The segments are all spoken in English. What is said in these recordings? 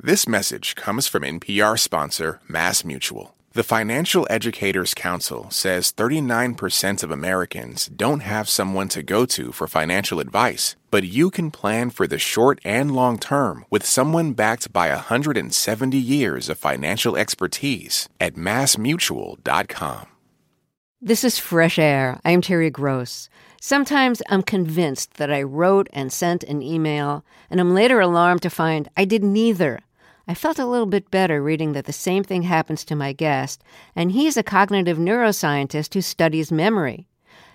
This message comes from NPR sponsor Mass Mutual. The Financial Educators Council says 39% of Americans don't have someone to go to for financial advice, but you can plan for the short and long term with someone backed by 170 years of financial expertise at massmutual.com. This is Fresh Air. I'm Terry Gross. Sometimes I'm convinced that I wrote and sent an email, and I'm later alarmed to find I did neither. I felt a little bit better reading that the same thing happens to my guest, and he's a cognitive neuroscientist who studies memory.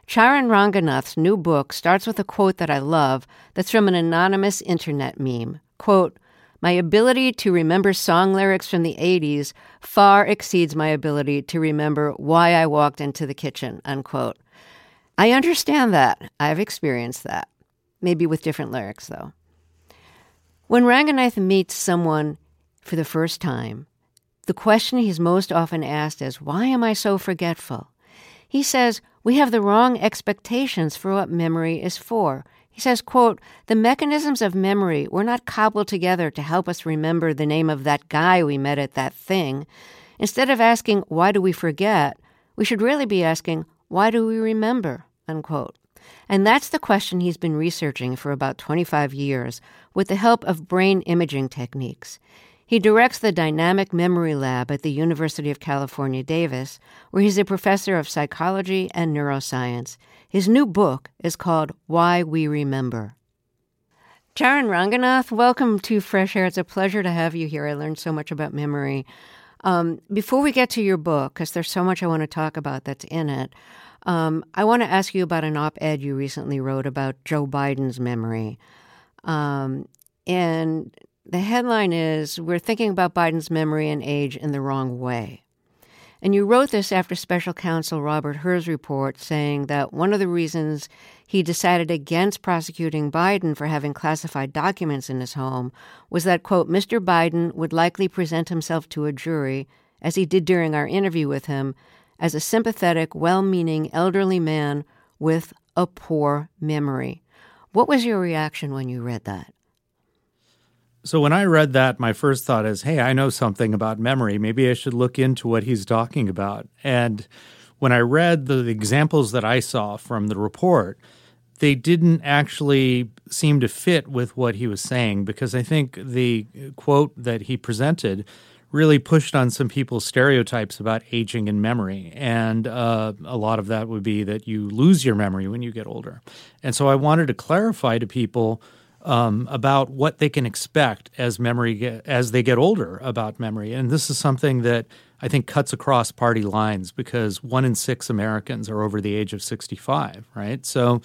Charan Ranganath's new book starts with a quote that I love that's from an anonymous internet meme. Quote, my ability to remember song lyrics from the 80s far exceeds my ability to remember why I walked into the kitchen, unquote. I understand that. I've experienced that. Maybe with different lyrics, though. When Ranganath meets someone for the first time, the question he's most often asked is, Why am I so forgetful? He says, We have the wrong expectations for what memory is for. He says, quote, The mechanisms of memory were not cobbled together to help us remember the name of that guy we met at that thing. Instead of asking, Why do we forget? we should really be asking, Why do we remember? Unquote. And that's the question he's been researching for about 25 years with the help of brain imaging techniques. He directs the Dynamic Memory Lab at the University of California, Davis, where he's a professor of psychology and neuroscience. His new book is called Why We Remember. Charan Ranganath, welcome to Fresh Air. It's a pleasure to have you here. I learned so much about memory. Um, before we get to your book, because there's so much I want to talk about that's in it, um, I want to ask you about an op ed you recently wrote about Joe Biden's memory. Um, and the headline is We're thinking about Biden's memory and age in the wrong way. And you wrote this after special counsel Robert Hur's report saying that one of the reasons he decided against prosecuting Biden for having classified documents in his home was that, quote, Mr. Biden would likely present himself to a jury, as he did during our interview with him, as a sympathetic, well meaning elderly man with a poor memory. What was your reaction when you read that? So when I read that, my first thought is, hey, I know something about memory. Maybe I should look into what he's talking about. And when I read the examples that I saw from the report, they didn't actually seem to fit with what he was saying because I think the quote that he presented really pushed on some people's stereotypes about aging and memory. And uh, a lot of that would be that you lose your memory when you get older. And so I wanted to clarify to people um, about what they can expect as memory as they get older about memory. And this is something that I think cuts across party lines because one in six Americans are over the age of 65, right? So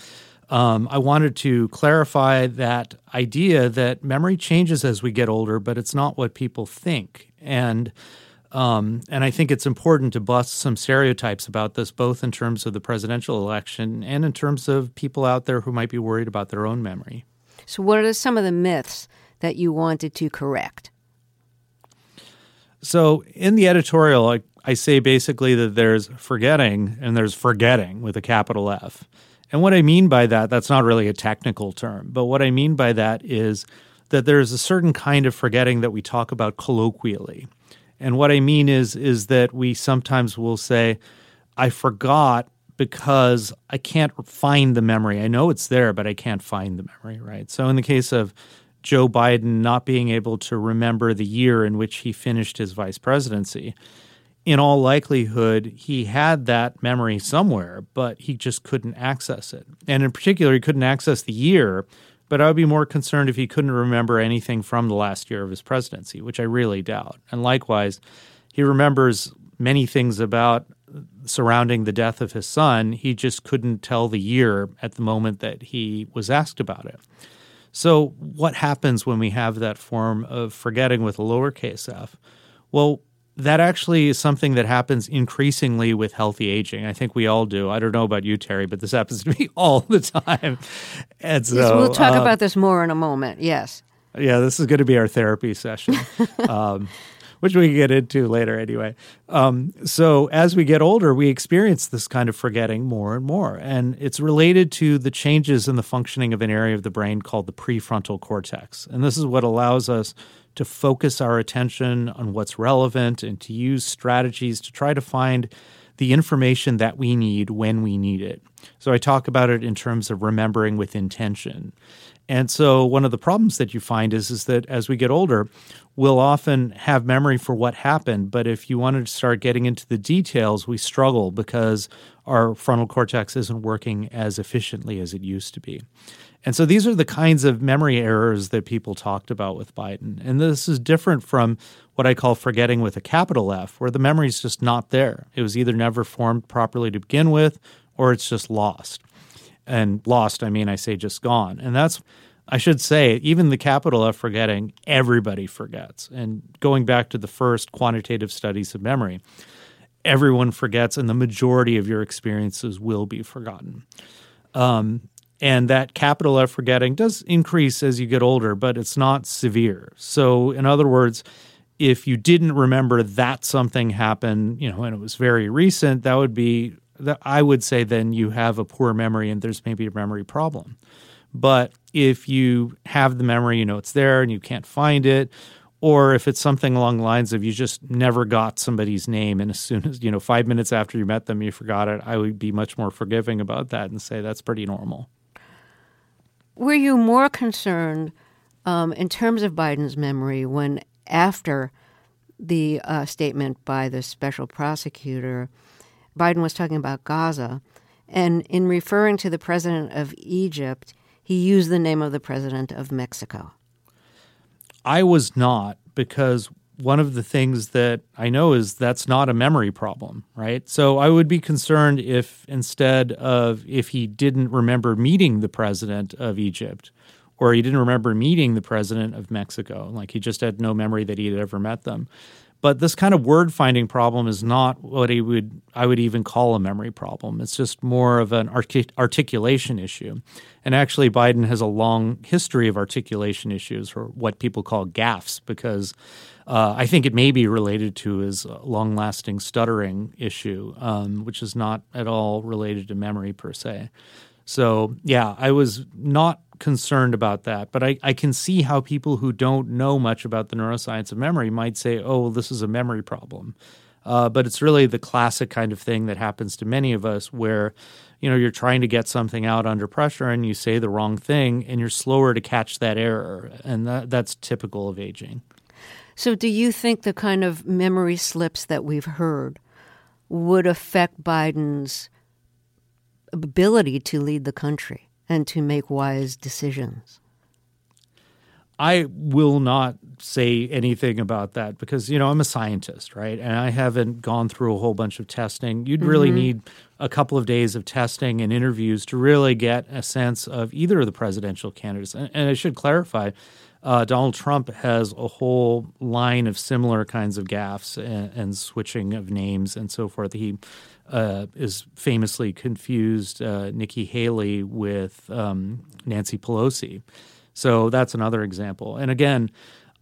um, I wanted to clarify that idea that memory changes as we get older, but it's not what people think. And um, and I think it's important to bust some stereotypes about this, both in terms of the presidential election and in terms of people out there who might be worried about their own memory. So, what are some of the myths that you wanted to correct? So, in the editorial, I, I say basically that there's forgetting and there's forgetting with a capital F. And what I mean by that, that's not really a technical term, but what I mean by that is that there's a certain kind of forgetting that we talk about colloquially. And what I mean is is that we sometimes will say, I forgot because I can't find the memory. I know it's there, but I can't find the memory, right? So, in the case of Joe Biden not being able to remember the year in which he finished his vice presidency, in all likelihood, he had that memory somewhere, but he just couldn't access it. And in particular, he couldn't access the year, but I would be more concerned if he couldn't remember anything from the last year of his presidency, which I really doubt. And likewise, he remembers many things about surrounding the death of his son, he just couldn't tell the year at the moment that he was asked about it. So, what happens when we have that form of forgetting with a lowercase f? Well, that actually is something that happens increasingly with healthy aging. I think we all do. I don't know about you, Terry, but this happens to me all the time. And so, yes, we'll talk uh, about this more in a moment. Yes. Yeah, this is going to be our therapy session. um, which we can get into later anyway. Um, so as we get older, we experience this kind of forgetting more and more. And it's related to the changes in the functioning of an area of the brain called the prefrontal cortex. And this is what allows us to focus our attention on what's relevant and to use strategies to try to find the information that we need when we need it. So I talk about it in terms of remembering with intention. And so one of the problems that you find is is that as we get older, we'll often have memory for what happened, but if you wanted to start getting into the details, we struggle because our frontal cortex isn't working as efficiently as it used to be. And so these are the kinds of memory errors that people talked about with Biden. And this is different from what I call forgetting with a capital F, where the memory is just not there. It was either never formed properly to begin with or it's just lost. And lost, I mean, I say just gone. And that's, I should say, even the capital F forgetting, everybody forgets. And going back to the first quantitative studies of memory, everyone forgets, and the majority of your experiences will be forgotten. Um, and that capital F forgetting does increase as you get older, but it's not severe. So, in other words, if you didn't remember that something happened, you know, and it was very recent, that would be I would say then you have a poor memory and there's maybe a memory problem. But if you have the memory, you know it's there and you can't find it, or if it's something along the lines of you just never got somebody's name and as soon as, you know, five minutes after you met them, you forgot it, I would be much more forgiving about that and say that's pretty normal. Were you more concerned um, in terms of Biden's memory when after the uh, statement by the special prosecutor? Biden was talking about Gaza. And in referring to the president of Egypt, he used the name of the president of Mexico. I was not because one of the things that I know is that's not a memory problem, right? So I would be concerned if instead of if he didn't remember meeting the president of Egypt or he didn't remember meeting the president of Mexico, like he just had no memory that he had ever met them. But this kind of word finding problem is not what I would I would even call a memory problem. It's just more of an artic- articulation issue. And actually, Biden has a long history of articulation issues, or what people call gaffes, because uh, I think it may be related to his long lasting stuttering issue, um, which is not at all related to memory per se. So, yeah, I was not concerned about that. But I, I can see how people who don't know much about the neuroscience of memory might say, oh, this is a memory problem. Uh, but it's really the classic kind of thing that happens to many of us where you know you're trying to get something out under pressure and you say the wrong thing and you're slower to catch that error and that, that's typical of aging so do you think the kind of memory slips that we've heard would affect biden's ability to lead the country and to make wise decisions. I will not say anything about that because, you know, I'm a scientist, right? And I haven't gone through a whole bunch of testing. You'd really mm-hmm. need a couple of days of testing and interviews to really get a sense of either of the presidential candidates. And, and I should clarify uh, Donald Trump has a whole line of similar kinds of gaffes and, and switching of names and so forth. He uh, is famously confused uh, Nikki Haley with um, Nancy Pelosi. So that's another example. And again,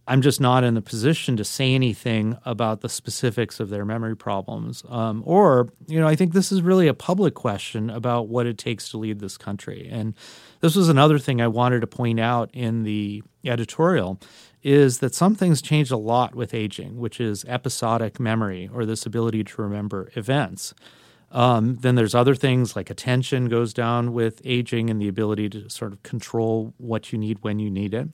I'm just not in the position to say anything about the specifics of their memory problems. Um, or, you know, I think this is really a public question about what it takes to lead this country. And this was another thing I wanted to point out in the editorial is that some things change a lot with aging, which is episodic memory or this ability to remember events. Um, then there's other things like attention goes down with aging and the ability to sort of control what you need when you need it.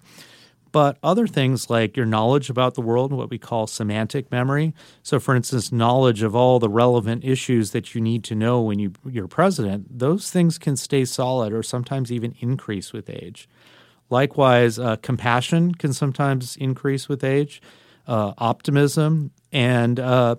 But other things like your knowledge about the world, what we call semantic memory. So, for instance, knowledge of all the relevant issues that you need to know when you, you're president, those things can stay solid or sometimes even increase with age. Likewise, uh, compassion can sometimes increase with age, uh, optimism, and uh,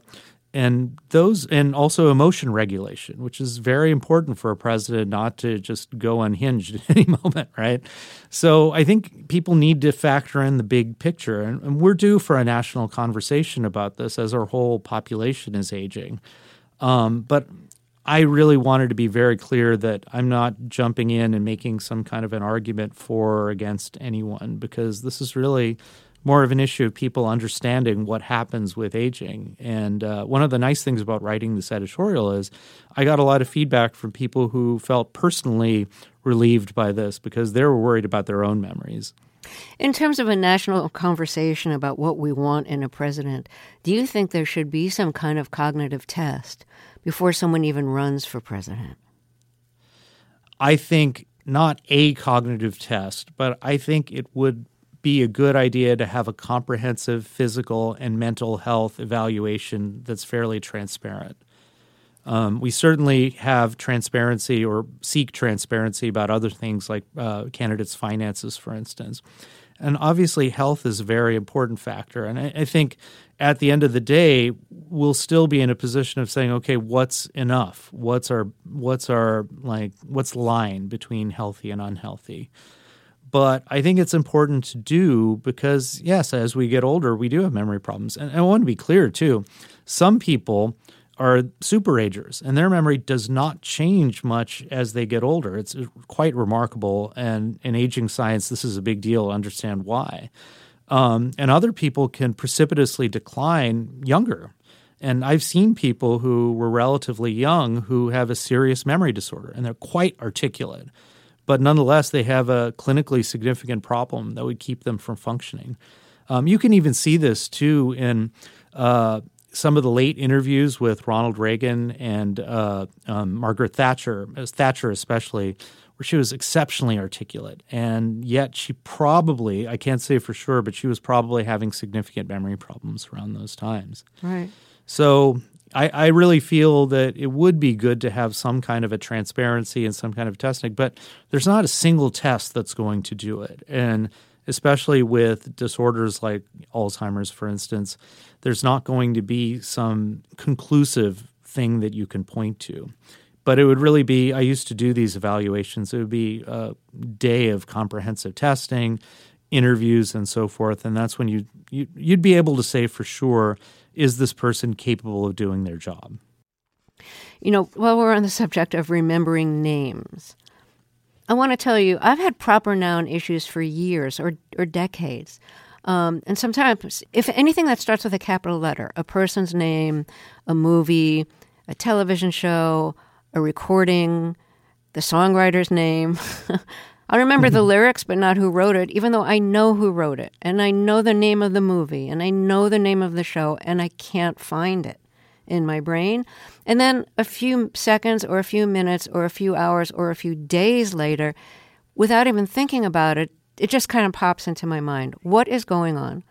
and those and also emotion regulation which is very important for a president not to just go unhinged at any moment right? So i think people need to factor in the big picture and, and we're due for a national conversation about this as our whole population is aging. Um, but I really wanted to be very clear that I'm not jumping in and making some kind of an argument for or against anyone because this is really more of an issue of people understanding what happens with aging. And uh, one of the nice things about writing this editorial is I got a lot of feedback from people who felt personally relieved by this because they were worried about their own memories. In terms of a national conversation about what we want in a president, do you think there should be some kind of cognitive test before someone even runs for president? I think not a cognitive test, but I think it would be a good idea to have a comprehensive physical and mental health evaluation that's fairly transparent. Um, we certainly have transparency or seek transparency about other things like uh, candidates' finances, for instance. And obviously, health is a very important factor. And I, I, think at the end of the day, we'll still be in a position of saying, okay, what's enough? What's our what's our like what's the line between healthy and unhealthy? But I think it's important to do because, yes, as we get older, we do have memory problems. And I want to be clear too. Some people are super agers, and their memory does not change much as they get older. It's quite remarkable. And in aging science, this is a big deal understand why. Um, and other people can precipitously decline younger. And I've seen people who were relatively young who have a serious memory disorder, and they're quite articulate. But nonetheless, they have a clinically significant problem that would keep them from functioning. Um, you can even see this too in uh, some of the late interviews with Ronald Reagan and uh, um, Margaret Thatcher, Thatcher especially, where she was exceptionally articulate. And yet she probably, I can't say for sure, but she was probably having significant memory problems around those times. Right. So I, I really feel that it would be good to have some kind of a transparency and some kind of testing, but there's not a single test that's going to do it. And especially with disorders like Alzheimer's, for instance, there's not going to be some conclusive thing that you can point to. But it would really be, I used to do these evaluations. It would be a day of comprehensive testing, interviews, and so forth. And that's when you, you you'd be able to say for sure, is this person capable of doing their job? You know, while we're on the subject of remembering names, I want to tell you, I've had proper noun issues for years or, or decades. Um, and sometimes, if anything that starts with a capital letter, a person's name, a movie, a television show, a recording, the songwriter's name, I remember the mm-hmm. lyrics, but not who wrote it, even though I know who wrote it, and I know the name of the movie, and I know the name of the show, and I can't find it in my brain. And then a few seconds or a few minutes or a few hours or a few days later, without even thinking about it, it just kind of pops into my mind. What is going on?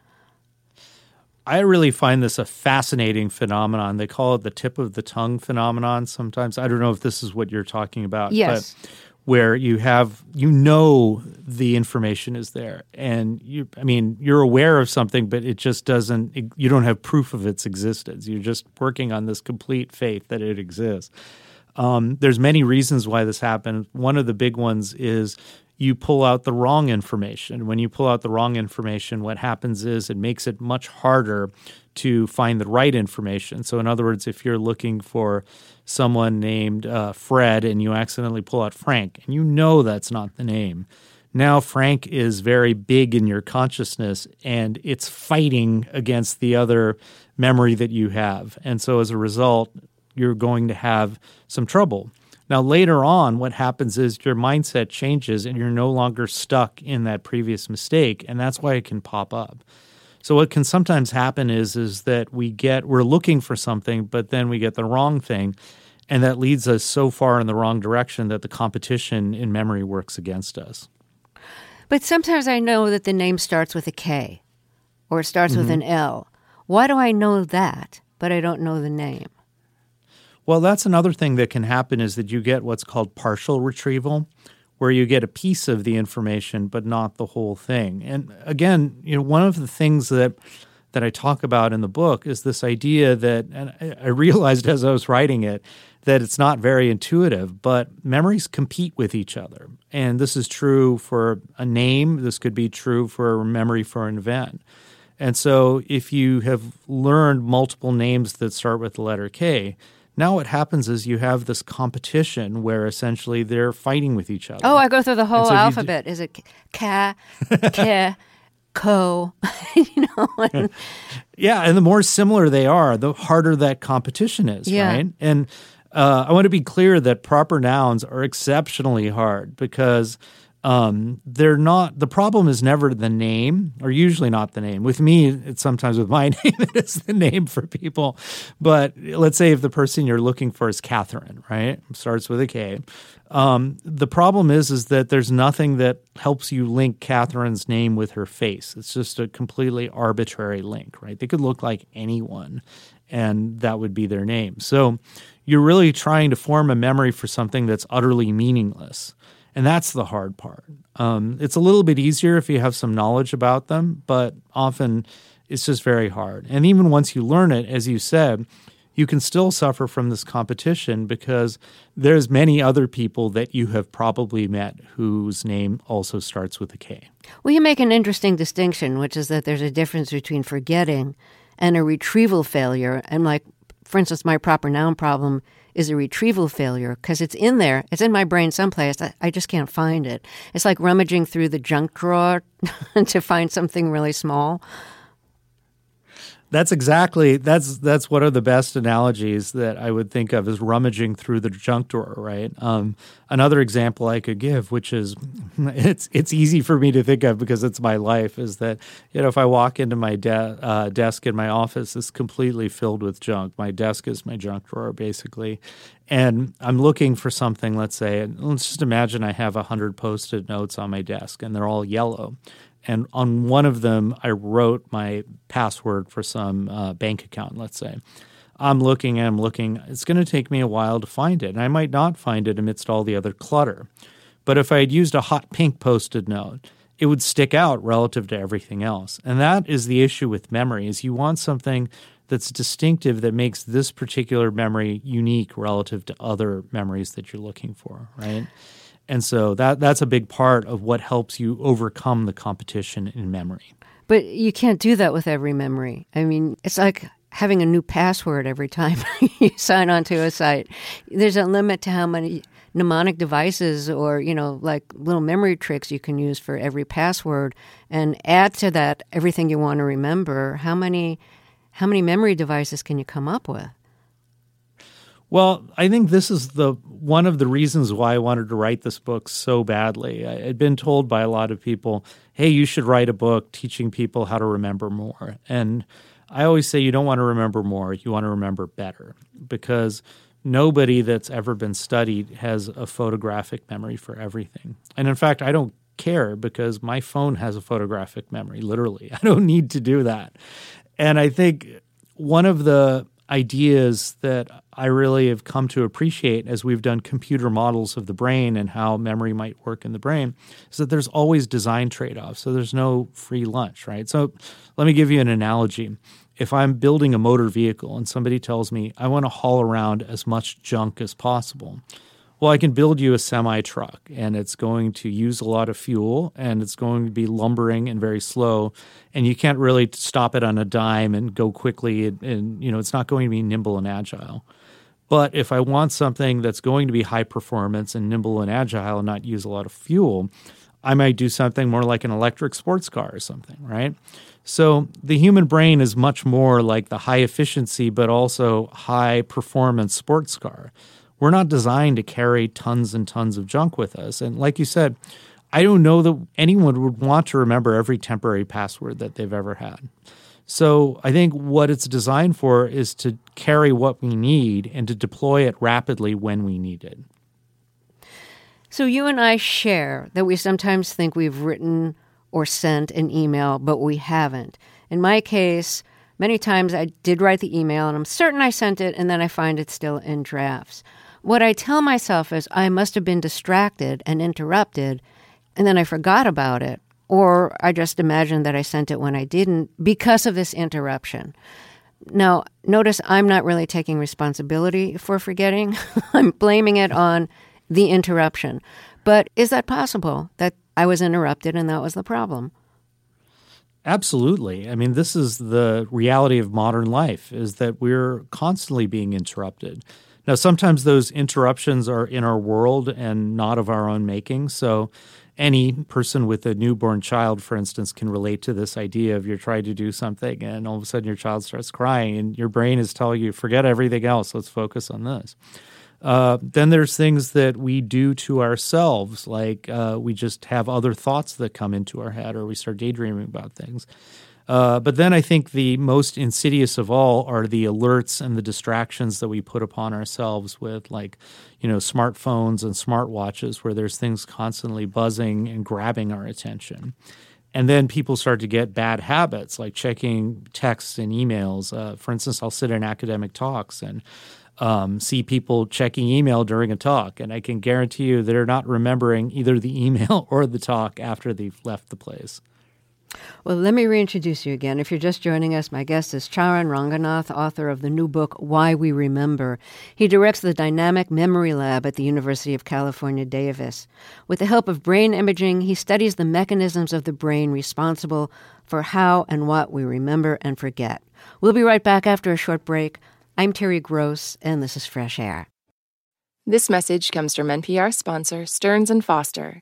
I really find this a fascinating phenomenon. They call it the tip of the tongue phenomenon sometimes. I don't know if this is what you're talking about. Yes. But where you have you know the information is there. And you i mean you're aware of something but it just doesn't you don't have proof of its existence. You're just working on this complete faith that it exists. Um, there's many reasons why this happened. One of the big ones is you pull out the wrong information when you pull out the wrong information what happens is it makes it much harder to find the right information so in other words if you're looking for someone named uh, Fred and you accidentally pull out Frank, and you know that's not the name. Now, Frank is very big in your consciousness and it's fighting against the other memory that you have. And so, as a result, you're going to have some trouble. Now, later on, what happens is your mindset changes and you're no longer stuck in that previous mistake. And that's why it can pop up. So what can sometimes happen is is that we get we're looking for something, but then we get the wrong thing, and that leads us so far in the wrong direction that the competition in memory works against us. But sometimes I know that the name starts with a K or it starts mm-hmm. with an L. Why do I know that, but I don't know the name? Well, that's another thing that can happen is that you get what's called partial retrieval, where you get a piece of the information but not the whole thing. And again, you know, one of the things that that I talk about in the book is this idea that and I realized as I was writing it that it's not very intuitive, but memories compete with each other. And this is true for a name, this could be true for a memory for an event. And so if you have learned multiple names that start with the letter K, now what happens is you have this competition where essentially they're fighting with each other. Oh, I go through the whole so alphabet. Do, is it ka, ke, co? you know. And, yeah, and the more similar they are, the harder that competition is, yeah. right? And uh, I want to be clear that proper nouns are exceptionally hard because um, they're not the problem is never the name or usually not the name. With me it's sometimes with my name it is the name for people. But let's say if the person you're looking for is catherine right? Starts with a k. Um, the problem is is that there's nothing that helps you link catherine's name with her face. It's just a completely arbitrary link right? They could look like anyone and that would be their name. So you're really trying to form a memory for something that's utterly meaningless and that's the hard part. Um, it's a little bit easier if you have some knowledge about them, but often it's just very hard. And even once you learn it, as you said, you can still suffer from this competition because there's many other people that you have probably met whose name also starts with a K. Well, you make an interesting distinction, which is that there's a difference between forgetting and a retrieval failure. And like, for instance, my proper noun problem is a retrieval failure because it's in there. It's in my brain someplace. I, I, just can't find it. It's like rummaging through the junk drawer to find something really small. That's exactly that's that's one of the best analogies that I would think of is rummaging through the junk drawer, right? Um, another example I could give, which is it's it's easy for me to think of because it's my life, is that you know if I walk into my de- uh, desk in my office, it's completely filled with junk. My desk is my junk drawer basically, and I'm looking for something. Let's say, let's just imagine I have hundred post-it notes on my desk, and they're all yellow and on one of them I wrote my password for some uh, bank account, let's say. I'm looking and I'm looking. It's going to take me a while to find it, and I might not find it amidst all the other clutter. But if I had used a hot pink post-it note, it would stick out relative to everything else. And that is the issue with memory is you want something that's distinctive that makes this particular memory unique relative to other memories that you're looking for, right? And so that that's a big part of what helps you overcome the competition in memory. But you can't do that with every memory. I mean, it's like having a new password every time you sign onto a site. There's a limit to how many mnemonic devices or, you know, like little memory tricks you can use for every password and add to that everything you want to remember. How many how many memory devices can you come up with? Well, I think this is the one of the reasons why I wanted to write this book so badly. I had been told by a lot of people, "Hey, you should write a book teaching people how to remember more." And I always say you don't want to remember more, you want to remember better because nobody that's ever been studied has a photographic memory for everything. And in fact, I don't care because my phone has a photographic memory, literally. I don't need to do that. And I think one of the ideas that I really have come to appreciate as we've done computer models of the brain and how memory might work in the brain is that there's always design trade offs. So there's no free lunch, right? So let me give you an analogy. If I'm building a motor vehicle and somebody tells me I want to haul around as much junk as possible, well, I can build you a semi truck and it's going to use a lot of fuel and it's going to be lumbering and very slow. And you can't really stop it on a dime and go quickly. And, and, you know, it's not going to be nimble and agile. But if I want something that's going to be high performance and nimble and agile and not use a lot of fuel, I might do something more like an electric sports car or something, right? So the human brain is much more like the high efficiency but also high performance sports car we're not designed to carry tons and tons of junk with us. And like you said, I don't know that anyone would want to remember every temporary password that they've ever had. So I think what it's designed for is to carry what we need and to deploy it rapidly when we need it. So you and I share that we sometimes think we've written or sent an email, but we haven't. In my case, many times I did write the email and I'm certain I sent it, and then I find it still in drafts. What I tell myself is I must have been distracted and interrupted, and then I forgot about it, or I just imagined that I sent it when I didn't because of this interruption. Now, notice I'm not really taking responsibility for forgetting. I'm blaming it on the interruption. But is that possible that I was interrupted and that was the problem? Absolutely. I mean, this is the reality of modern life is that we're constantly being interrupted. Now, sometimes those interruptions are in our world and not of our own making. So, any person with a newborn child, for instance, can relate to this idea of you're trying to do something and all of a sudden your child starts crying and your brain is telling you, forget everything else, let's focus on this. Uh, then there's things that we do to ourselves, like uh, we just have other thoughts that come into our head, or we start daydreaming about things. Uh, but then I think the most insidious of all are the alerts and the distractions that we put upon ourselves with, like, you know, smartphones and smartwatches, where there's things constantly buzzing and grabbing our attention. And then people start to get bad habits like checking texts and emails. Uh, for instance, I'll sit in academic talks and um, see people checking email during a talk, and I can guarantee you they're not remembering either the email or the talk after they've left the place. Well, let me reintroduce you again. If you're just joining us, my guest is Charan Ranganath, author of the new book, Why We Remember. He directs the Dynamic Memory Lab at the University of California, Davis. With the help of brain imaging, he studies the mechanisms of the brain responsible for how and what we remember and forget. We'll be right back after a short break. I'm Terry Gross, and this is Fresh Air. This message comes from NPR sponsor Stearns and Foster.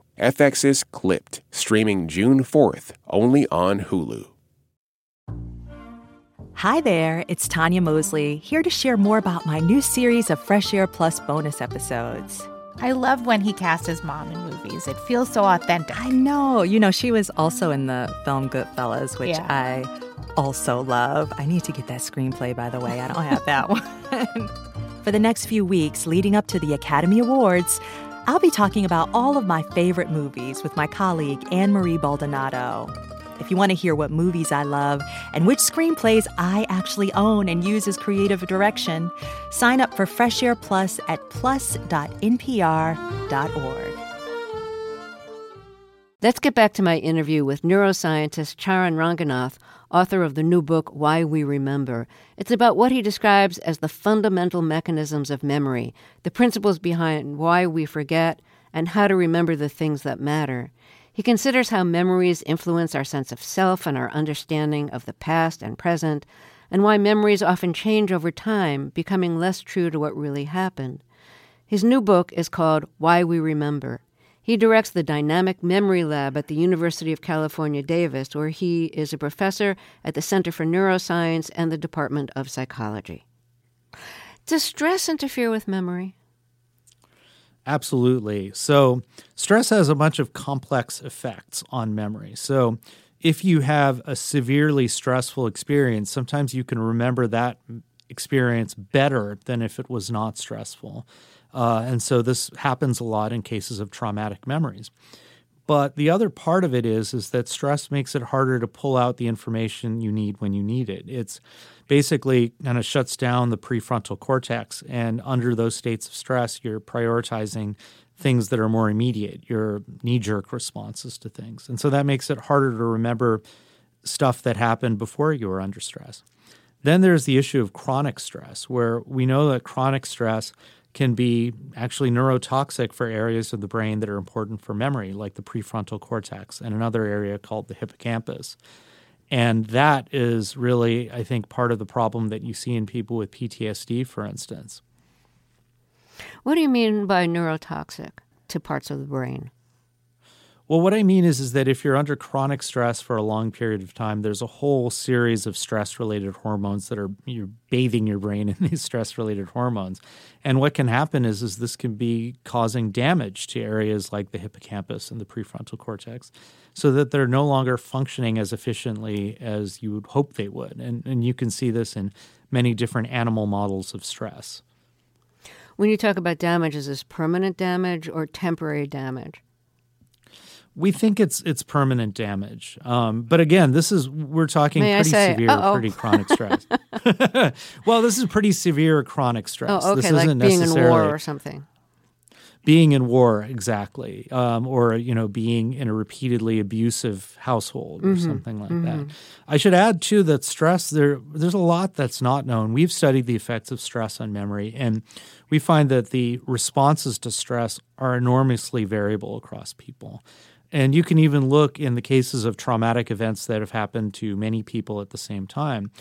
FX's Clipped, streaming June 4th, only on Hulu. Hi there, it's Tanya Mosley, here to share more about my new series of Fresh Air Plus bonus episodes. I love when he casts his mom in movies. It feels so authentic. I know. You know, she was also in the film Goodfellas, which yeah. I also love. I need to get that screenplay, by the way. I don't have that one. For the next few weeks leading up to the Academy Awards, I'll be talking about all of my favorite movies with my colleague Ann Marie Baldonado. If you want to hear what movies I love and which screenplays I actually own and use as creative direction, sign up for Fresh Air Plus at plus.npr.org. Let's get back to my interview with neuroscientist Charan Ranganath author of the new book, Why We Remember. It's about what he describes as the fundamental mechanisms of memory, the principles behind why we forget, and how to remember the things that matter. He considers how memories influence our sense of self and our understanding of the past and present, and why memories often change over time, becoming less true to what really happened. His new book is called Why We Remember. He directs the Dynamic Memory Lab at the University of California, Davis, where he is a professor at the Center for Neuroscience and the Department of Psychology. Does stress interfere with memory? Absolutely. So, stress has a bunch of complex effects on memory. So, if you have a severely stressful experience, sometimes you can remember that experience better than if it was not stressful. Uh, and so this happens a lot in cases of traumatic memories. But the other part of it is is that stress makes it harder to pull out the information you need when you need it. It's basically kind of shuts down the prefrontal cortex, and under those states of stress, you're prioritizing things that are more immediate, your knee-jerk responses to things, and so that makes it harder to remember stuff that happened before you were under stress. Then there's the issue of chronic stress, where we know that chronic stress can be actually neurotoxic for areas of the brain that are important for memory, like the prefrontal cortex and another area called the hippocampus. And that is really, I think, part of the problem that you see in people with PTSD, for instance. What do you mean by neurotoxic to parts of the brain? Well, what I mean is, is that if you're under chronic stress for a long period of time, there's a whole series of stress-related hormones that are you're bathing your brain in these stress-related hormones, and what can happen is, is this can be causing damage to areas like the hippocampus and the prefrontal cortex, so that they're no longer functioning as efficiently as you would hope they would, and and you can see this in many different animal models of stress. When you talk about damage, is this permanent damage or temporary damage? We think it's it's permanent damage, um, but again, this is we're talking May pretty say, severe, uh-oh. pretty chronic stress. well, this is pretty severe chronic stress. Oh, okay, like isn't being in war or something. being in war exactly um, or you know being in a repeatedly abusive household or something like that i should add too that stress there there's a lot that's not known we've studied the effects of stress on memory and we find that the responses to stress are enormously variable across people and you can even look in the cases of traumatic events that have happened to many people at the same time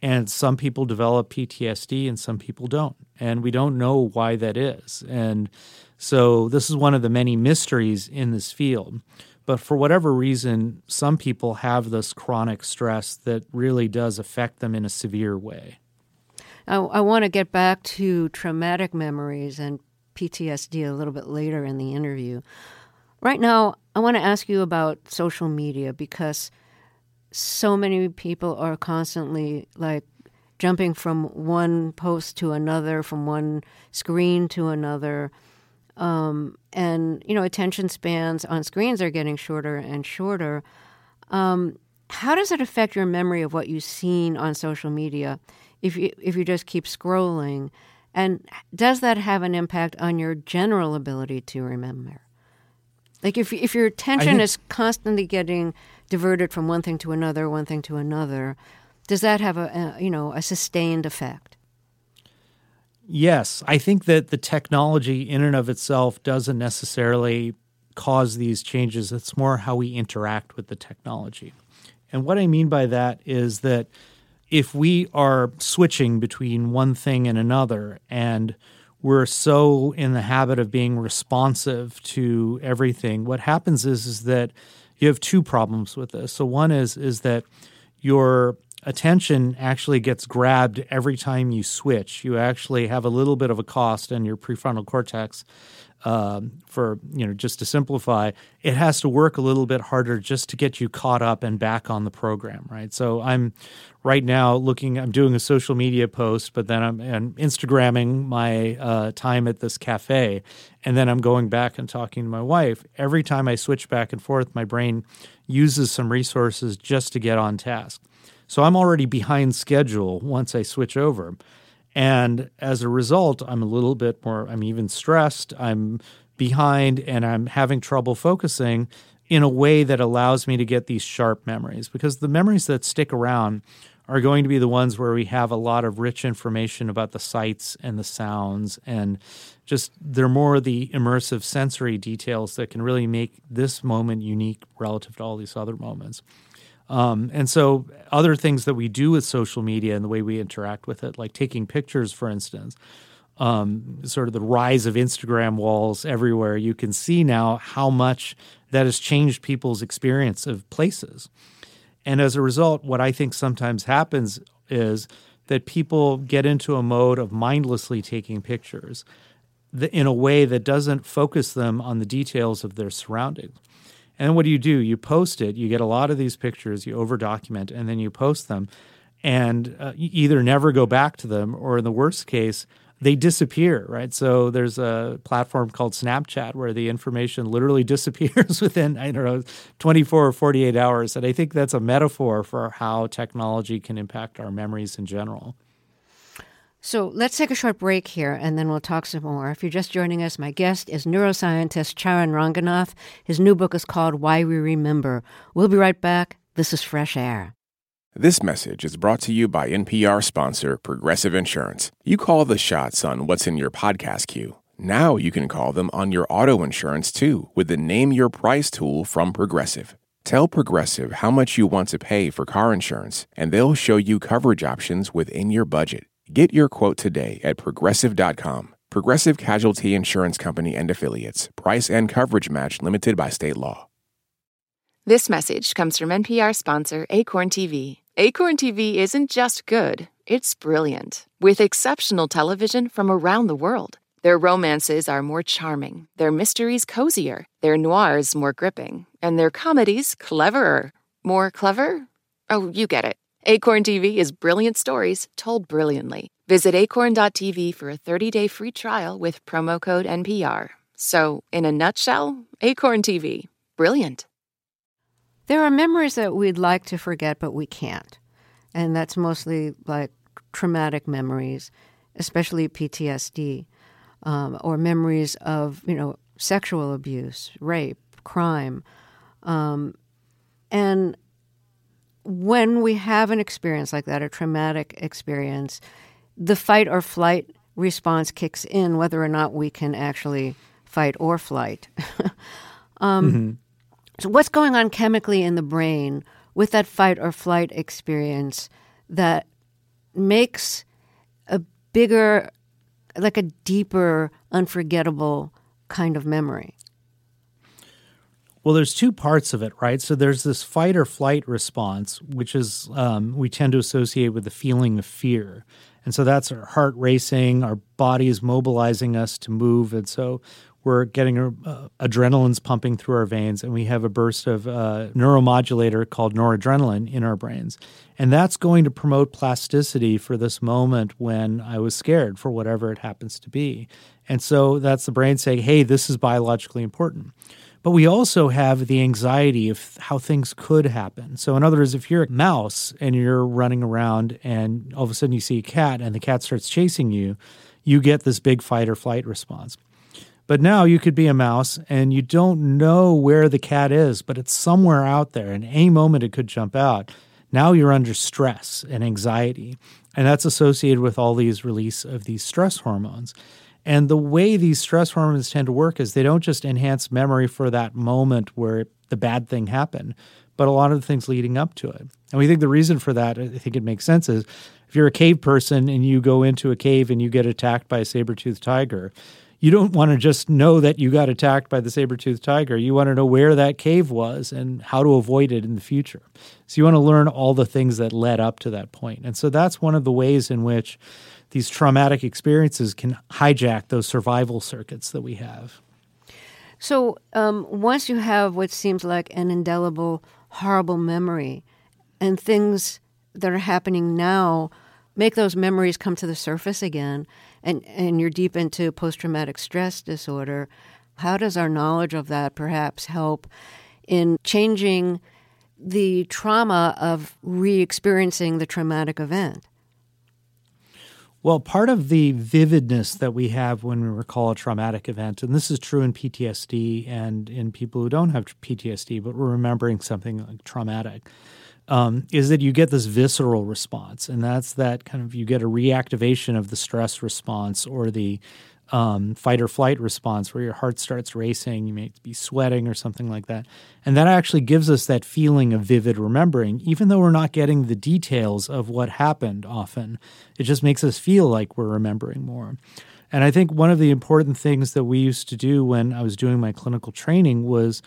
and some people develop PTSD and some people don't. And we don't know why that is. And so this is one of the many mysteries in this field. But for whatever reason, some people have this chronic stress that really does affect them in a severe way. I, I want to get back to traumatic memories and PTSD a little bit later in the interview. Right now, I want to ask you about social media because so many people are constantly like jumping from one post to another, from one screen to another. Um, and, you know, attention spans on screens are getting shorter and shorter. Um, how does it affect your memory of what you've seen on social media if you, if you just keep scrolling? And does that have an impact on your general ability to remember? Like if if your attention think- is constantly getting diverted from one thing to another, one thing to another, does that have a, a you know a sustained effect? Yes, I think that the technology in and of itself doesn't necessarily cause these changes. It's more how we interact with the technology. And what I mean by that is that if we are switching between one thing and another and we're so in the habit of being responsive to everything, what happens is is that you have two problems with this. So one is is that your attention actually gets grabbed every time you switch. You actually have a little bit of a cost in your prefrontal cortex. Um, for you know, just to simplify, it has to work a little bit harder just to get you caught up and back on the program, right? So I'm right now looking. I'm doing a social media post, but then I'm, I'm Instagramming my uh, time at this cafe, and then I'm going back and talking to my wife. Every time I switch back and forth, my brain uses some resources just to get on task. So I'm already behind schedule once I switch over. And as a result, I'm a little bit more, I'm even stressed, I'm behind, and I'm having trouble focusing in a way that allows me to get these sharp memories because the memories that stick around are going to be the ones where we have a lot of rich information about the sights and the sounds and just they're more the immersive sensory details that can really make this moment unique relative to all these other moments. Um, and so, other things that we do with social media and the way we interact with it, like taking pictures, for instance, um, sort of the rise of Instagram walls everywhere, you can see now how much that has changed people's experience of places. And as a result, what I think sometimes happens is that people get into a mode of mindlessly taking pictures in a way that doesn't focus them on the details of their surroundings. And what do you do? You post it. You get a lot of these pictures. You over document, and then you post them, and uh, either never go back to them, or in the worst case, they disappear. Right. So there's a platform called Snapchat where the information literally disappears within I don't know 24 or 48 hours, and I think that's a metaphor for how technology can impact our memories in general. So let's take a short break here and then we'll talk some more. If you're just joining us, my guest is neuroscientist Charan Ranganath. His new book is called Why We Remember. We'll be right back. This is Fresh Air. This message is brought to you by NPR sponsor Progressive Insurance. You call the shots on what's in your podcast queue. Now you can call them on your auto insurance too with the Name Your Price tool from Progressive. Tell Progressive how much you want to pay for car insurance, and they'll show you coverage options within your budget. Get your quote today at progressive.com. Progressive Casualty Insurance Company and Affiliates. Price and coverage match limited by state law. This message comes from NPR sponsor Acorn TV. Acorn TV isn't just good, it's brilliant, with exceptional television from around the world. Their romances are more charming, their mysteries cozier, their noirs more gripping, and their comedies cleverer. More clever? Oh, you get it. Acorn TV is brilliant stories told brilliantly. Visit acorn.tv for a 30 day free trial with promo code NPR. So, in a nutshell, Acorn TV. Brilliant. There are memories that we'd like to forget, but we can't. And that's mostly like traumatic memories, especially PTSD, um, or memories of, you know, sexual abuse, rape, crime. Um, and when we have an experience like that, a traumatic experience, the fight or flight response kicks in, whether or not we can actually fight or flight. um, mm-hmm. So, what's going on chemically in the brain with that fight or flight experience that makes a bigger, like a deeper, unforgettable kind of memory? Well, there's two parts of it, right? So there's this fight or flight response, which is um, we tend to associate with the feeling of fear. And so that's our heart racing, our body is mobilizing us to move. And so we're getting uh, adrenaline's pumping through our veins, and we have a burst of uh, neuromodulator called noradrenaline in our brains. And that's going to promote plasticity for this moment when I was scared for whatever it happens to be. And so that's the brain saying, hey, this is biologically important. But we also have the anxiety of how things could happen. So, in other words, if you're a mouse and you're running around and all of a sudden you see a cat and the cat starts chasing you, you get this big fight or flight response. But now you could be a mouse and you don't know where the cat is, but it's somewhere out there. And any moment it could jump out. Now you're under stress and anxiety. And that's associated with all these release of these stress hormones. And the way these stress hormones tend to work is they don't just enhance memory for that moment where the bad thing happened, but a lot of the things leading up to it. And we think the reason for that, I think it makes sense, is if you're a cave person and you go into a cave and you get attacked by a saber toothed tiger, you don't want to just know that you got attacked by the saber toothed tiger. You want to know where that cave was and how to avoid it in the future. So you want to learn all the things that led up to that point. And so that's one of the ways in which these traumatic experiences can hijack those survival circuits that we have. So um, once you have what seems like an indelible, horrible memory, and things that are happening now make those memories come to the surface again, and, and you're deep into post traumatic stress disorder, how does our knowledge of that perhaps help in changing the trauma of re experiencing the traumatic event? Well, part of the vividness that we have when we recall a traumatic event, and this is true in PTSD and in people who don't have PTSD, but we're remembering something like traumatic, um, is that you get this visceral response. And that's that kind of you get a reactivation of the stress response or the um, fight or flight response where your heart starts racing, you may be sweating or something like that. And that actually gives us that feeling of vivid remembering, even though we're not getting the details of what happened often. It just makes us feel like we're remembering more. And I think one of the important things that we used to do when I was doing my clinical training was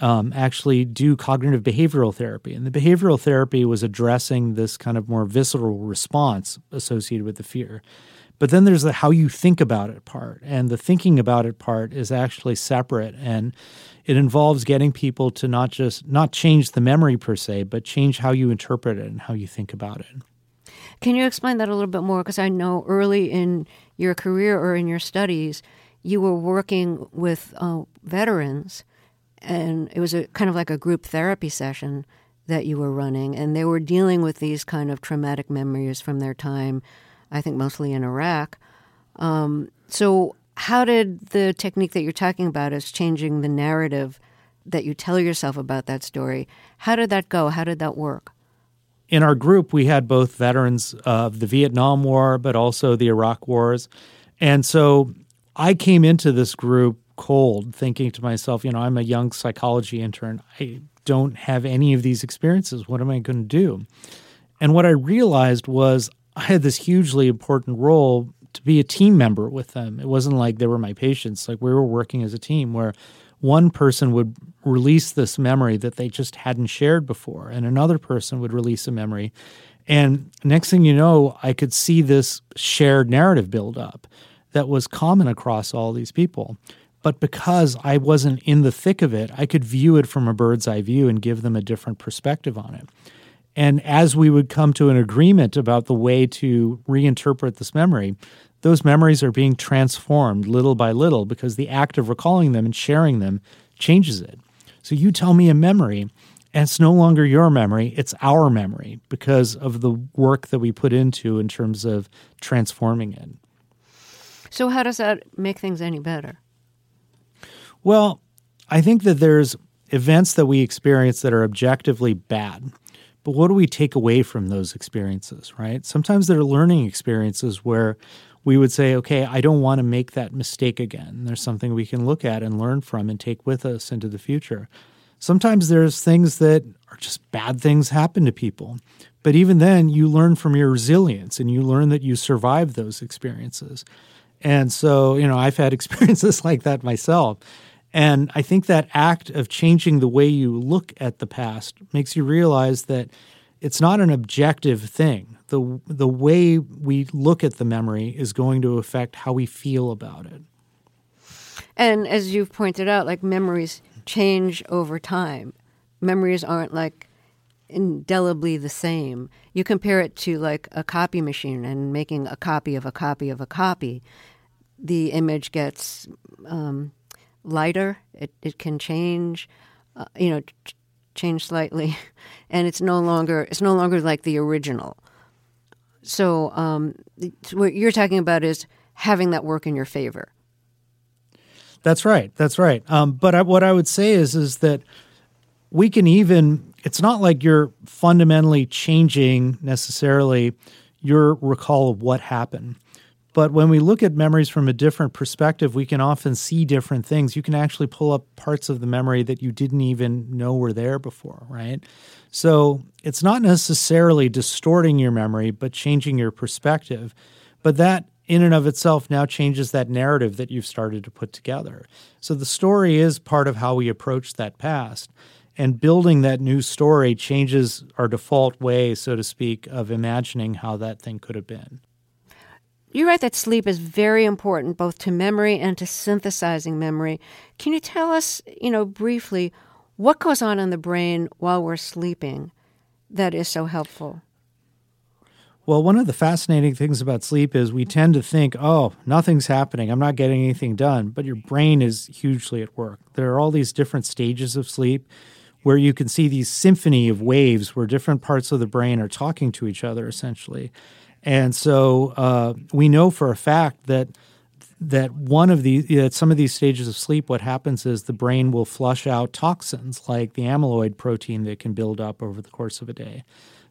um, actually do cognitive behavioral therapy. And the behavioral therapy was addressing this kind of more visceral response associated with the fear. But then there's the how you think about it part. And the thinking about it part is actually separate. And it involves getting people to not just not change the memory per se, but change how you interpret it and how you think about it. Can you explain that a little bit more? Because I know early in your career or in your studies, you were working with uh, veterans, and it was a kind of like a group therapy session that you were running, and they were dealing with these kind of traumatic memories from their time I think mostly in Iraq. Um, so, how did the technique that you're talking about is changing the narrative that you tell yourself about that story? How did that go? How did that work? In our group, we had both veterans of the Vietnam War, but also the Iraq Wars. And so I came into this group cold, thinking to myself, you know, I'm a young psychology intern. I don't have any of these experiences. What am I going to do? And what I realized was I had this hugely important role to be a team member with them. It wasn't like they were my patients. Like we were working as a team where one person would release this memory that they just hadn't shared before, and another person would release a memory. And next thing you know, I could see this shared narrative build up that was common across all these people. But because I wasn't in the thick of it, I could view it from a bird's eye view and give them a different perspective on it. And as we would come to an agreement about the way to reinterpret this memory, those memories are being transformed little by little because the act of recalling them and sharing them changes it. So you tell me a memory, and it's no longer your memory, it's our memory because of the work that we put into in terms of transforming it. So, how does that make things any better? Well, I think that there's events that we experience that are objectively bad. But what do we take away from those experiences, right? Sometimes they're learning experiences where we would say, okay, I don't want to make that mistake again. There's something we can look at and learn from and take with us into the future. Sometimes there's things that are just bad things happen to people. But even then, you learn from your resilience and you learn that you survived those experiences. And so, you know, I've had experiences like that myself. And I think that act of changing the way you look at the past makes you realize that it's not an objective thing the the way we look at the memory is going to affect how we feel about it. And as you've pointed out, like memories change over time. Memories aren't like indelibly the same. You compare it to like a copy machine and making a copy of a copy of a copy. The image gets um, lighter. It it can change. Uh, you know, ch- change slightly, and it's no longer it's no longer like the original. So, um, what you're talking about is having that work in your favor. That's right. That's right. Um, but I, what I would say is, is that we can even. It's not like you're fundamentally changing necessarily your recall of what happened. But when we look at memories from a different perspective, we can often see different things. You can actually pull up parts of the memory that you didn't even know were there before, right? So it's not necessarily distorting your memory, but changing your perspective. But that in and of itself now changes that narrative that you've started to put together. So the story is part of how we approach that past. And building that new story changes our default way, so to speak, of imagining how that thing could have been. You're right that sleep is very important both to memory and to synthesizing memory. Can you tell us, you know, briefly what goes on in the brain while we're sleeping that is so helpful? Well, one of the fascinating things about sleep is we tend to think, oh, nothing's happening. I'm not getting anything done. But your brain is hugely at work. There are all these different stages of sleep where you can see these symphony of waves where different parts of the brain are talking to each other, essentially. And so uh, we know for a fact that that one of these, at some of these stages of sleep, what happens is the brain will flush out toxins like the amyloid protein that can build up over the course of a day.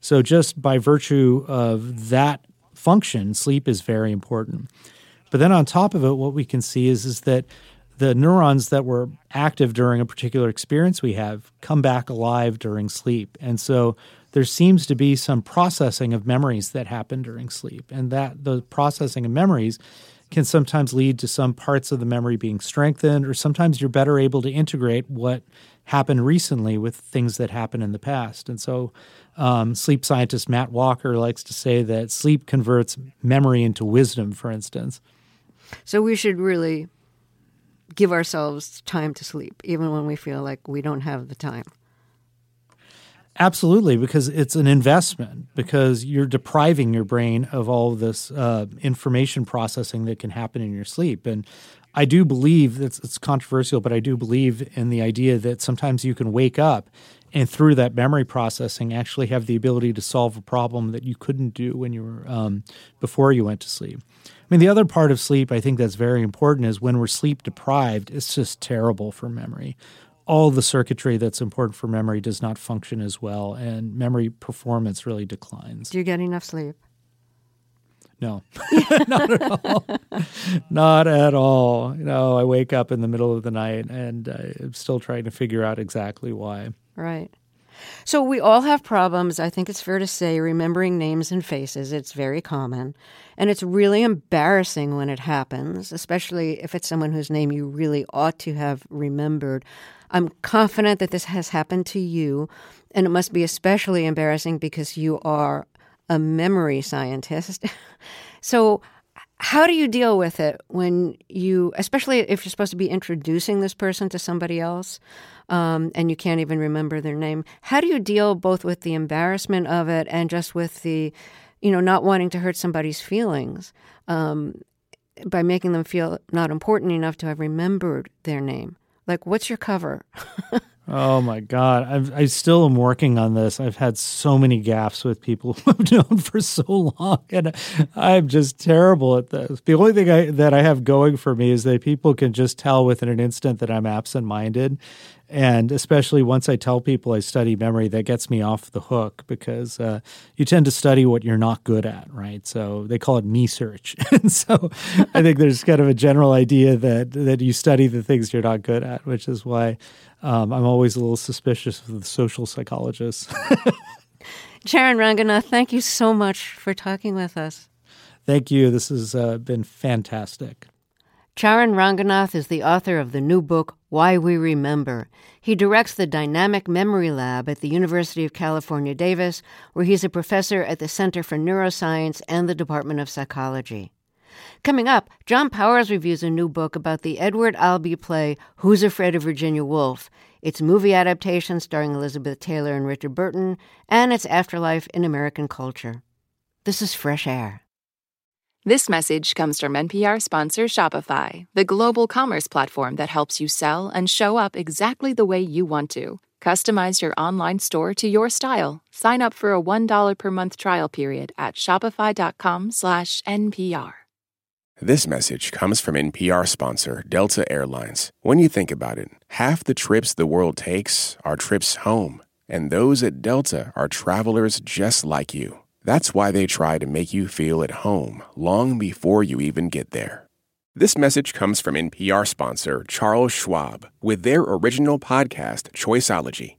So, just by virtue of that function, sleep is very important. But then on top of it, what we can see is, is that the neurons that were active during a particular experience we have come back alive during sleep. And so there seems to be some processing of memories that happen during sleep. And that the processing of memories can sometimes lead to some parts of the memory being strengthened, or sometimes you're better able to integrate what happened recently with things that happened in the past. And so, um, sleep scientist Matt Walker likes to say that sleep converts memory into wisdom, for instance. So, we should really give ourselves time to sleep, even when we feel like we don't have the time. Absolutely, because it's an investment, because you're depriving your brain of all of this uh, information processing that can happen in your sleep. And I do believe it's, it's controversial, but I do believe in the idea that sometimes you can wake up and through that memory processing actually have the ability to solve a problem that you couldn't do when you were um, before you went to sleep. I mean, the other part of sleep I think that's very important is when we're sleep deprived, it's just terrible for memory all the circuitry that's important for memory does not function as well, and memory performance really declines. Do you get enough sleep? No, not at all. not at all. You know, I wake up in the middle of the night and I'm still trying to figure out exactly why. Right. So we all have problems, I think it's fair to say, remembering names and faces. It's very common. And it's really embarrassing when it happens, especially if it's someone whose name you really ought to have remembered. I'm confident that this has happened to you, and it must be especially embarrassing because you are a memory scientist. so, how do you deal with it when you, especially if you're supposed to be introducing this person to somebody else um, and you can't even remember their name? How do you deal both with the embarrassment of it and just with the, you know, not wanting to hurt somebody's feelings um, by making them feel not important enough to have remembered their name? Like, what's your cover? Oh my God. I've, I still am working on this. I've had so many gaffes with people who I've known for so long, and I'm just terrible at this. The only thing I, that I have going for me is that people can just tell within an instant that I'm absent minded. And especially once I tell people I study memory, that gets me off the hook because uh, you tend to study what you're not good at, right? So they call it me search. and so I think there's kind of a general idea that, that you study the things you're not good at, which is why um, I'm always a little suspicious of the social psychologists. Charan Ranganath, thank you so much for talking with us. Thank you. This has uh, been fantastic. Charan Ranganath is the author of the new book, Why We Remember. He directs the Dynamic Memory Lab at the University of California, Davis, where he's a professor at the Center for Neuroscience and the Department of Psychology. Coming up, John Powers reviews a new book about the Edward Albee play Who's Afraid of Virginia Woolf, its movie adaptation starring Elizabeth Taylor and Richard Burton, and its afterlife in American culture. This is Fresh Air. This message comes from NPR sponsor Shopify, the global commerce platform that helps you sell and show up exactly the way you want to. Customize your online store to your style. Sign up for a $1 per month trial period at shopify.com/npr. This message comes from NPR sponsor Delta Airlines. When you think about it, half the trips the world takes are trips home, and those at Delta are travelers just like you. That's why they try to make you feel at home long before you even get there. This message comes from NPR sponsor Charles Schwab with their original podcast, Choiceology.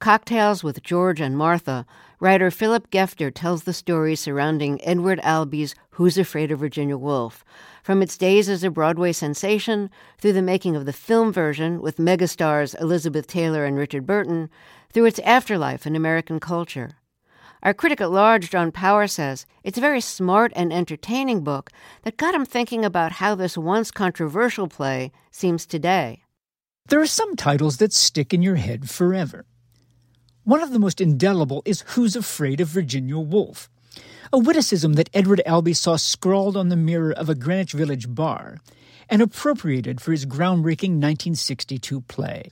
Cocktails with George and Martha, writer Philip Gefter tells the story surrounding Edward Albee's Who's Afraid of Virginia Woolf, from its days as a Broadway sensation through the making of the film version with megastars Elizabeth Taylor and Richard Burton, through its afterlife in American culture. Our critic at large, John Powers, says it's a very smart and entertaining book that got him thinking about how this once controversial play seems today. There are some titles that stick in your head forever. One of the most indelible is Who's Afraid of Virginia Woolf? A witticism that Edward Albee saw scrawled on the mirror of a Greenwich Village bar and appropriated for his groundbreaking 1962 play.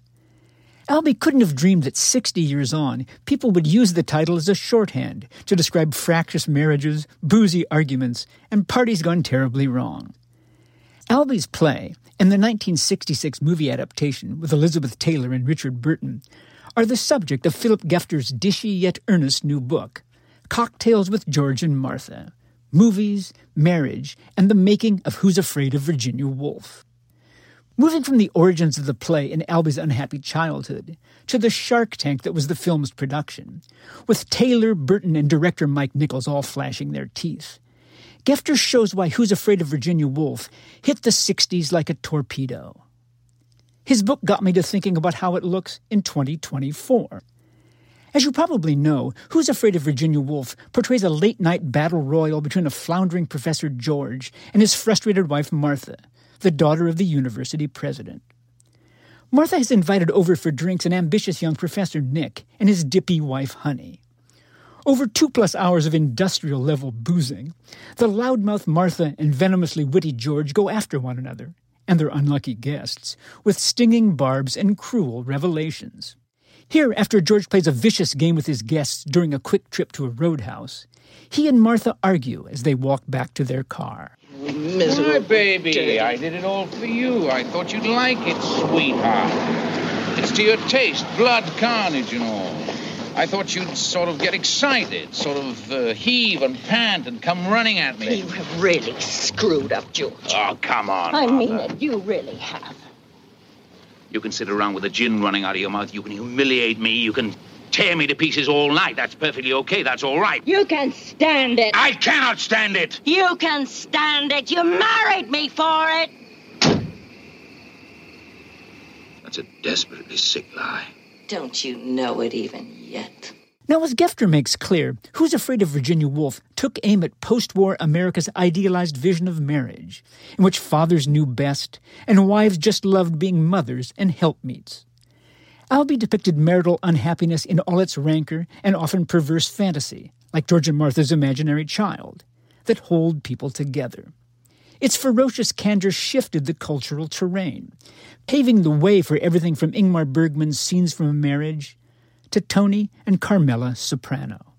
Albee couldn't have dreamed that 60 years on, people would use the title as a shorthand to describe fractious marriages, boozy arguments, and parties gone terribly wrong. Albee's play and the 1966 movie adaptation with Elizabeth Taylor and Richard Burton are the subject of Philip Gefter's dishy yet earnest new book, Cocktails with George and Martha Movies, Marriage, and the Making of Who's Afraid of Virginia Woolf. Moving from the origins of the play in Albee's unhappy childhood to the shark tank that was the film's production, with Taylor, Burton, and director Mike Nichols all flashing their teeth, Gefter shows why Who's Afraid of Virginia Woolf hit the 60s like a torpedo. His book got me to thinking about how it looks in 2024. As you probably know, Who's Afraid of Virginia Woolf portrays a late night battle royal between a floundering Professor George and his frustrated wife Martha, the daughter of the university president. Martha has invited over for drinks an ambitious young Professor Nick and his dippy wife Honey. Over two plus hours of industrial level boozing, the loudmouth Martha and venomously witty George go after one another, and their unlucky guests, with stinging barbs and cruel revelations. Here, after George plays a vicious game with his guests during a quick trip to a roadhouse, he and Martha argue as they walk back to their car. Miserable. My baby, I did it all for you. I thought you'd like it, sweetheart. It's to your taste, blood carnage and all. I thought you'd sort of get excited, sort of uh, heave and pant and come running at me. You have really screwed up, George. Oh, come on. I Martha. mean it. You really have. You can sit around with the gin running out of your mouth. You can humiliate me. You can tear me to pieces all night. That's perfectly okay. That's all right. You can stand it. I cannot stand it. You can stand it. You married me for it. That's a desperately sick lie. Don't you know it even yet? Now, as Gefter makes clear, Who's Afraid of Virginia Woolf took aim at post war America's idealized vision of marriage, in which fathers knew best and wives just loved being mothers and helpmeets. Albee depicted marital unhappiness in all its rancor and often perverse fantasy, like George and Martha's imaginary child, that hold people together. Its ferocious candor shifted the cultural terrain, paving the way for everything from Ingmar Bergman's Scenes from a Marriage to Tony and Carmela Soprano.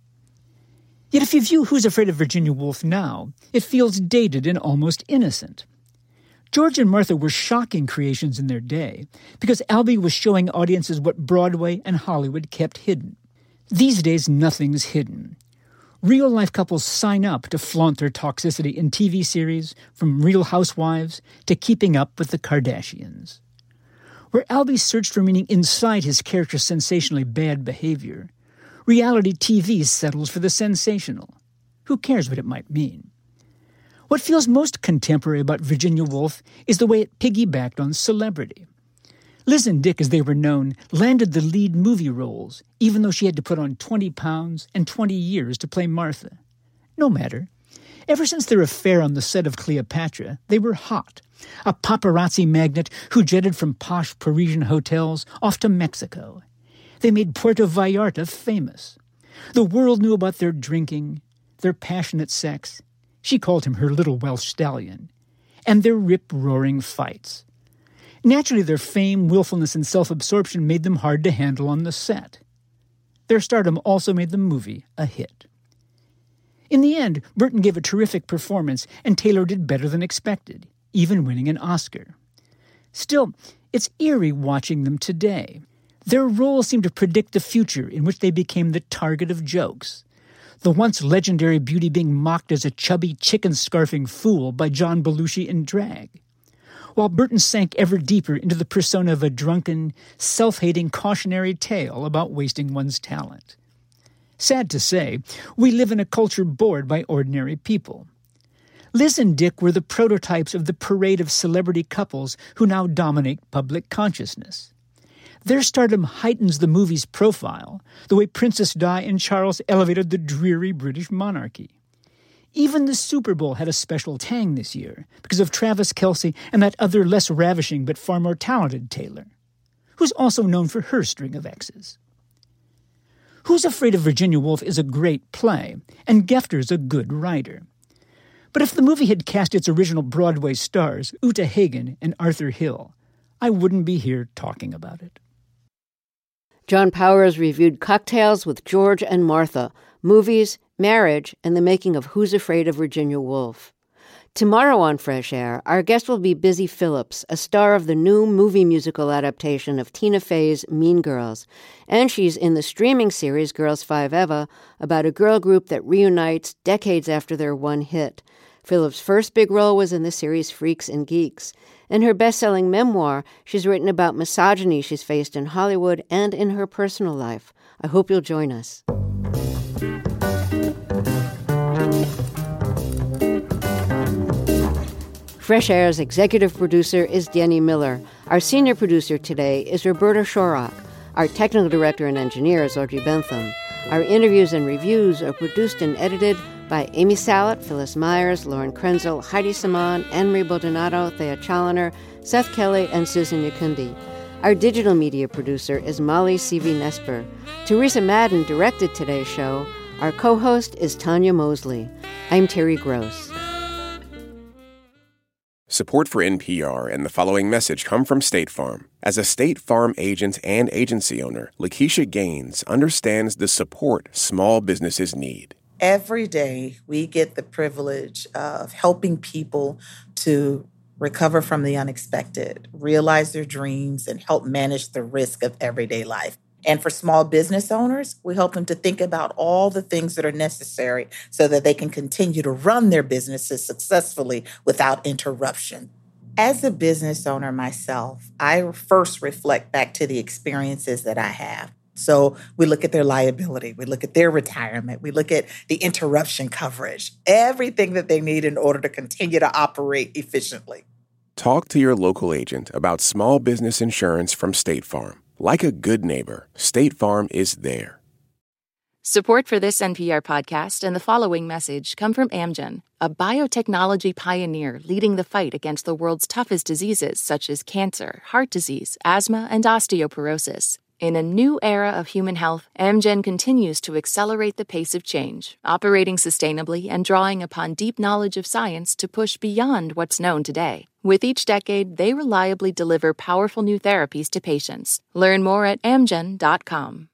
Yet if you view Who's Afraid of Virginia Woolf now, it feels dated and almost innocent. George and Martha were shocking creations in their day because Albee was showing audiences what Broadway and Hollywood kept hidden. These days, nothing's hidden. Real life couples sign up to flaunt their toxicity in TV series, from Real Housewives to Keeping Up with the Kardashians. Where Albee searched for meaning inside his character's sensationally bad behavior, reality TV settles for the sensational. Who cares what it might mean? What feels most contemporary about Virginia Woolf is the way it piggybacked on celebrity. Liz and Dick, as they were known, landed the lead movie roles, even though she had to put on 20 pounds and 20 years to play Martha. No matter. Ever since their affair on the set of Cleopatra, they were hot. A paparazzi magnet who jetted from posh Parisian hotels off to Mexico. They made Puerto Vallarta famous. The world knew about their drinking, their passionate sex, she called him her little Welsh stallion, and their rip roaring fights. Naturally, their fame, willfulness, and self absorption made them hard to handle on the set. Their stardom also made the movie a hit. In the end, Burton gave a terrific performance, and Taylor did better than expected, even winning an Oscar. Still, it's eerie watching them today. Their roles seem to predict the future in which they became the target of jokes the once legendary beauty being mocked as a chubby, chicken scarfing fool by John Belushi in drag. While Burton sank ever deeper into the persona of a drunken, self hating cautionary tale about wasting one's talent. Sad to say, we live in a culture bored by ordinary people. Liz and Dick were the prototypes of the parade of celebrity couples who now dominate public consciousness. Their stardom heightens the movie's profile, the way Princess Di and Charles elevated the dreary British monarchy. Even the Super Bowl had a special tang this year because of Travis Kelce and that other less ravishing but far more talented Taylor, who's also known for her string of exes. Who's Afraid of Virginia Woolf is a great play, and Gefter's a good writer. But if the movie had cast its original Broadway stars, Uta Hagen and Arthur Hill, I wouldn't be here talking about it. John Powers reviewed Cocktails with George and Martha, movies, marriage, and the making of Who's Afraid of Virginia Woolf. Tomorrow on Fresh Air, our guest will be Busy Phillips, a star of the new movie musical adaptation of Tina Fey's Mean Girls. And she's in the streaming series Girls Five Eva about a girl group that reunites decades after their one hit. Phillips' first big role was in the series Freaks and Geeks. In her best selling memoir, she's written about misogyny she's faced in Hollywood and in her personal life. I hope you'll join us. Fresh Air's executive producer is Danny Miller. Our senior producer today is Roberta Shorrock. Our technical director and engineer is Audrey Bentham. Our interviews and reviews are produced and edited by Amy Salit, Phyllis Myers, Lauren Krenzel, Heidi Simon, Ann Marie Baldonado, Thea Chaloner, Seth Kelly, and Susan Nyakundi. Our digital media producer is Molly Seavy-Nesper. Teresa Madden directed today's show. Our co-host is Tanya Mosley. I'm Terry Gross. Support for NPR and the following message come from State Farm. As a State Farm agent and agency owner, Lakeisha Gaines understands the support small businesses need. Every day, we get the privilege of helping people to recover from the unexpected, realize their dreams, and help manage the risk of everyday life. And for small business owners, we help them to think about all the things that are necessary so that they can continue to run their businesses successfully without interruption. As a business owner myself, I first reflect back to the experiences that I have. So we look at their liability, we look at their retirement, we look at the interruption coverage, everything that they need in order to continue to operate efficiently. Talk to your local agent about small business insurance from State Farm. Like a good neighbor, State Farm is there. Support for this NPR podcast and the following message come from Amgen, a biotechnology pioneer leading the fight against the world's toughest diseases such as cancer, heart disease, asthma, and osteoporosis. In a new era of human health, Amgen continues to accelerate the pace of change, operating sustainably and drawing upon deep knowledge of science to push beyond what's known today. With each decade, they reliably deliver powerful new therapies to patients. Learn more at amgen.com.